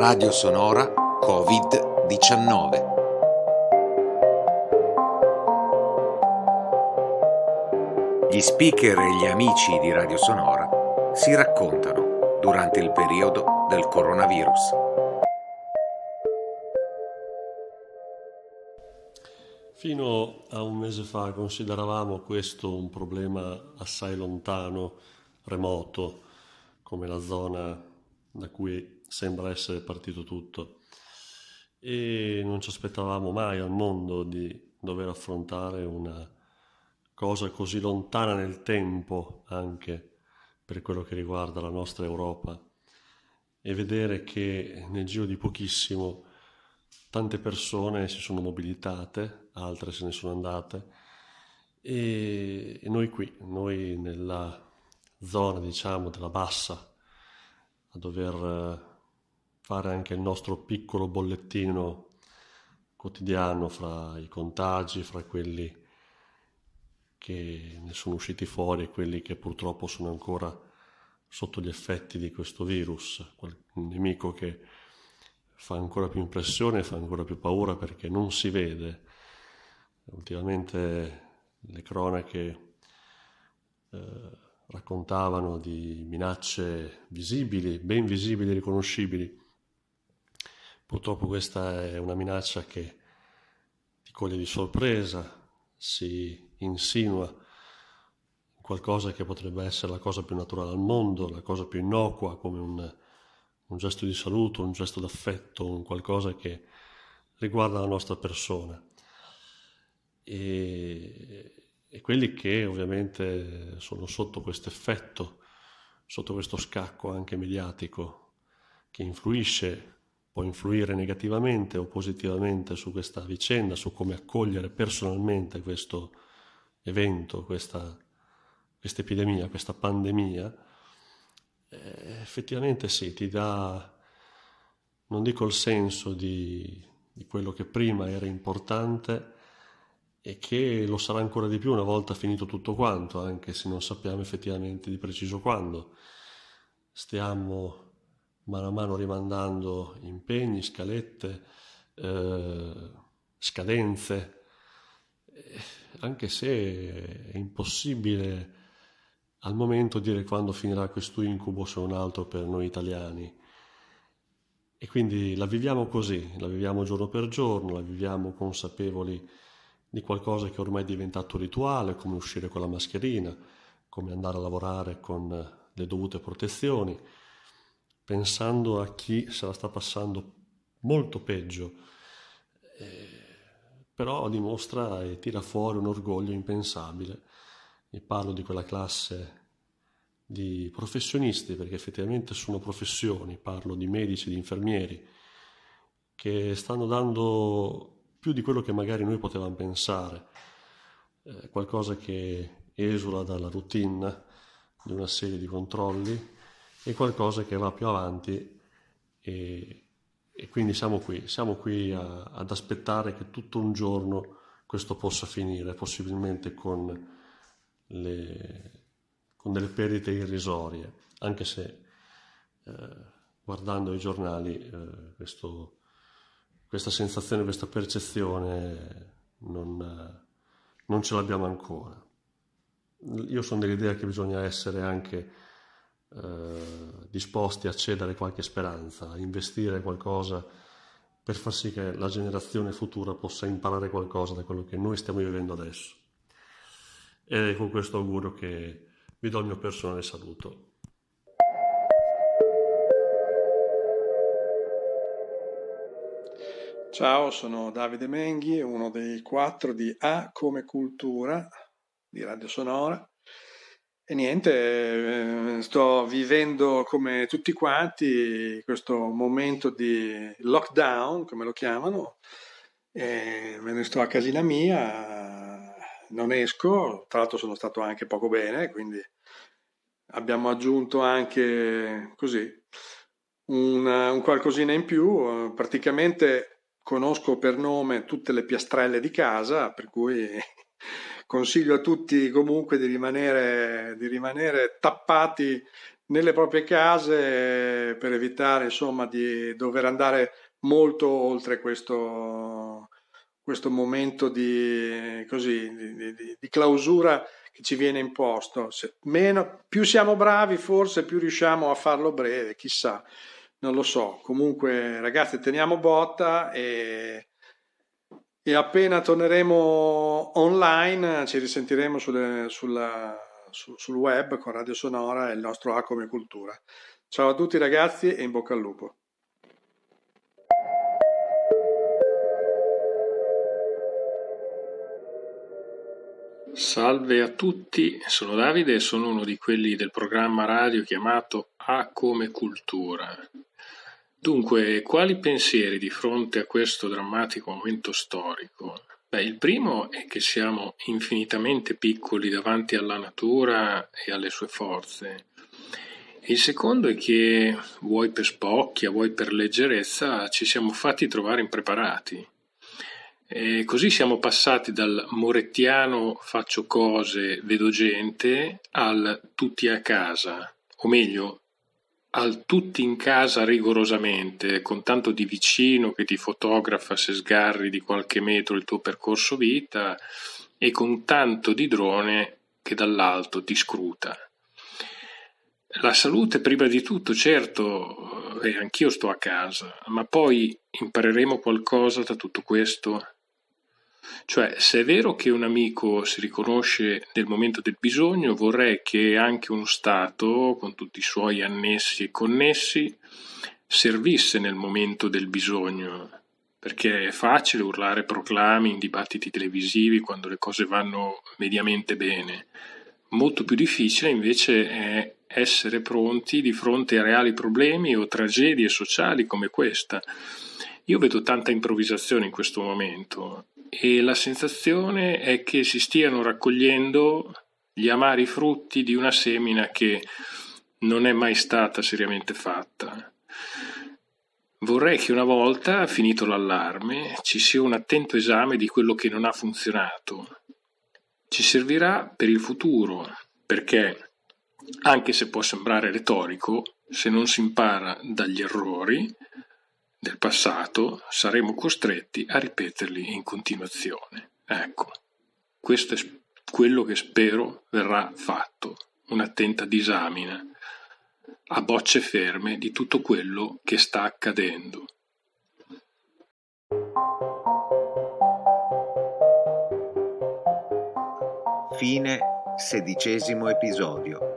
Radio Sonora Covid-19. Gli speaker e gli amici di Radio Sonora si raccontano durante il periodo del coronavirus. Fino a un mese fa consideravamo questo un problema assai lontano, remoto, come la zona da cui sembra essere partito tutto. E non ci aspettavamo mai al mondo di dover affrontare una cosa così lontana nel tempo anche per quello che riguarda la nostra Europa e vedere che nel giro di pochissimo tante persone si sono mobilitate, altre se ne sono andate e, noi qui, noi nella zona diciamo della bassa a dover eh, fare anche il nostro piccolo bollettino quotidiano fra i contagi, fra quelli che ne sono usciti fuori e quelli che purtroppo sono ancora sotto gli effetti di questo virus, un nemico che fa ancora più impressione, fa ancora più paura perché non si vede. Ultimamente le cronache eh, raccontavano di minacce visibili, ben visibili e riconoscibili. Purtroppo questa è una minaccia che ti coglie di sorpresa, si insinua in qualcosa che potrebbe essere la cosa più naturale al mondo, la cosa più innocua, come un, un gesto di saluto, un gesto d'affetto, un qualcosa che riguarda la nostra persona. E, e quelli che ovviamente sono sotto questo effetto, sotto questo scacco anche mediatico che influisce, può influire negativamente o positivamente su questa vicenda, su come accogliere personalmente questo evento, questa, epidemia, questa pandemia, eh, effettivamente sì, ti dà, non dico il senso di, di quello che prima era importante, e che lo sarà ancora di più una volta finito tutto quanto, anche se non sappiamo effettivamente di preciso quando. Stiamo mano a mano rimandando impegni, scalette, eh, scadenze, eh, anche se è impossibile al momento dire quando finirà questo incubo se un altro per noi italiani. E quindi la viviamo così, la viviamo giorno per giorno, la viviamo consapevoli di qualcosa che ormai è diventato rituale, come uscire con la mascherina, come andare a lavorare con le dovute protezioni, pensando a chi se la sta passando molto peggio, eh, però dimostra e tira fuori un orgoglio impensabile. E parlo di quella classe di professionisti, perché effettivamente sono professioni, parlo di medici, di infermieri, che stanno dando più di quello che magari noi potevamo pensare, eh, qualcosa che esula dalla routine di una serie di controlli e qualcosa che va più avanti e, e quindi siamo qui, siamo qui a, ad aspettare che tutto un giorno questo possa finire, possibilmente con, le, con delle perdite irrisorie, anche se eh, guardando i giornali eh, questo questa sensazione, questa percezione non, non ce l'abbiamo ancora. Io sono dell'idea che bisogna essere anche eh, disposti a cedere qualche speranza, a investire qualcosa per far sì che la generazione futura possa imparare qualcosa da quello che noi stiamo vivendo adesso. E con questo augurio che vi do il mio personale saluto. Ciao, sono Davide Menghi, uno dei quattro di A come cultura di Radio Sonora. E niente, eh, sto vivendo come tutti quanti questo momento di lockdown, come lo chiamano. Me ne sto a casina mia, non esco, tra l'altro sono stato anche poco bene, quindi abbiamo aggiunto anche così un, un qualcosina in più. Praticamente conosco per nome tutte le piastrelle di casa, per cui consiglio a tutti comunque di rimanere, di rimanere tappati nelle proprie case per evitare insomma di dover andare molto oltre questo, questo momento di, così, di, di, di, clausura che ci viene imposto. Se meno, più siamo bravi forse più riusciamo a farlo breve, chissà, non lo so. Comunque ragazzi teniamo botta e, e appena torneremo online ci risentiremo sulle, sulla su, sul web con Radio Sonora e il nostro A come cultura. Ciao a tutti ragazzi e in bocca al lupo. Salve a tutti, sono Davide e sono uno di quelli del programma radio chiamato A come cultura. Dunque, quali pensieri di fronte a questo drammatico momento storico? Beh, il primo è che siamo infinitamente piccoli davanti alla natura e alle sue forze. Il secondo è che, vuoi per spocchia, vuoi per leggerezza, ci siamo fatti trovare impreparati. E così siamo passati dal morettiano faccio cose, vedo gente, al tutti a casa, o meglio, al tutti in casa rigorosamente, con tanto di vicino che ti fotografa se sgarri di qualche metro il tuo percorso vita e con tanto di drone che dall'alto ti scruta. La salute prima di tutto, certo, e anch'io sto a casa, ma poi impareremo qualcosa da tutto questo? Cioè, se è vero che un amico si riconosce nel momento del bisogno, vorrei che anche uno Stato, con tutti i suoi annessi e connessi, servisse nel momento del bisogno, perché è facile urlare proclami in dibattiti televisivi quando le cose vanno mediamente bene. Molto più difficile invece è essere pronti di fronte a reali problemi o tragedie sociali come questa. Io vedo tanta improvvisazione in questo momento e la sensazione è che si stiano raccogliendo gli amari frutti di una semina che non è mai stata seriamente fatta. Vorrei che una volta, finito l'allarme, ci sia un attento esame di quello che non ha funzionato. Ci servirà per il futuro, perché, anche se può sembrare retorico, se non si impara dagli errori, del passato saremo costretti a ripeterli in continuazione. Ecco, questo è quello che spero verrà fatto, un'attenta disamina a bocce ferme di tutto quello che sta accadendo. Fine sedicesimo episodio.